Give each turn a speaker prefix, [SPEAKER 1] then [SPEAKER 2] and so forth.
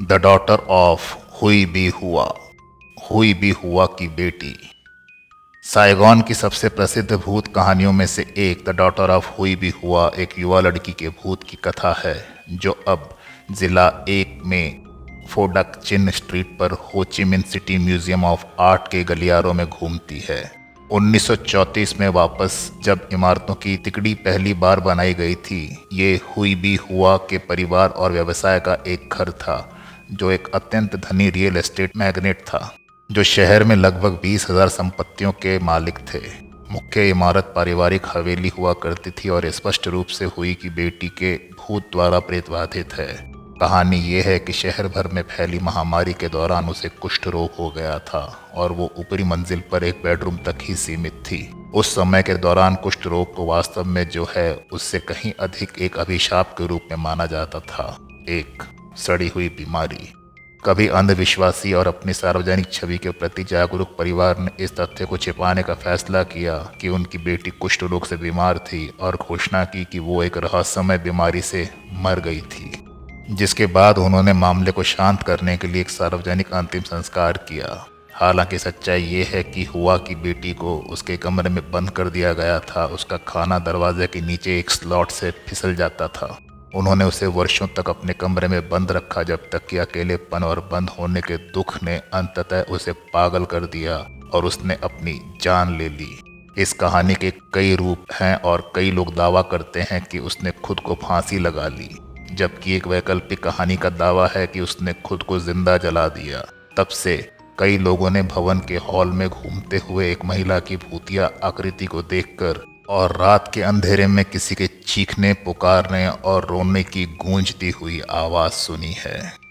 [SPEAKER 1] The daughter of हुई B हुआ हुई बी हुआ की बेटी। साइगॉन की सबसे प्रसिद्ध भूत कहानियों में से एक द डॉटर ऑफ़ हुई बी हुआ एक युवा लड़की के भूत की कथा है, जो अब जिला एक में फोडक चिन्ह स्ट्रीट पर Ho Chi Minh city museum of art के गलियारों में घूमती है। 1934 में वापस जब इमारतों की तिकड़ी पहली बार बनाई गई थी, ये हुई भी हुआ के परिवार और व्यवसाय का एक घर था। जो एक अत्यंत धनी रियल एस्टेट मैग्नेट था, जो शहर में लगभग बीस हज़ार संपत्तियों के मालिक थे। मुख्य इमारत पारिवारिक हवेली हुआ करती थी और स्पष्ट रूप से हुई की बेटी के भूत द्वारा प्रेतबाधित है। कहानी यह है कि शहर भर में फैली महामारी के दौरान उसे कुष्ठ रोग हो गया था और वो ऊपरी मंजिल पर एक बेडरूम तक ही सीमित थी। उस समय के दौरान कुष्ठ रोग को वास्तव में जो है, उससे कहीं अधिक एक अभिशाप के रूप में माना जाता था। एक सड़ी हुई बीमारी। कभी अंधविश्वासी और अपनी सार्वजनिक छवि के प्रति जागरूक परिवार ने इस तथ्य को छिपाने का फैसला किया कि उनकी बेटी कुष्ठ रोग से बीमार थी और घोषणा की कि वो एक रहस्यमय बीमारी से मर गई थी, जिसके बाद उन्होंने मामले को शांत करने के लिए एक सार्वजनिक अंतिम संस्कार किया। हालाँकि सच्चाई ये है कि हुआ की बेटी को उसके कमरे में बंद कर दिया गया था। उसका खाना दरवाजे के नीचे एक स्लॉट से फिसल जाता था। उन्होंने उसे वर्षों तक अपने कमरे में बंद रखा, जब तक कि अकेलेपन और बंद होने के दुख ने अंततः उसे पागल कर दिया और उसने अपनी जान ले ली। इस कहानी के कई रूप हैं और कई लोग दावा करते हैं कि उसने खुद को फांसी लगा ली, जबकि एक वैकल्पिक कहानी का दावा है कि उसने खुद को ज़िंदा जला दिया। तब से कई लोगों ने भवन के हॉल में घूमते हुए एक महिला की भूतिया आकृति को देखकर और रात के अंधेरे में किसी के चीखने, पुकारने और रोने की गूंजती हुई आवाज़ सुनी है।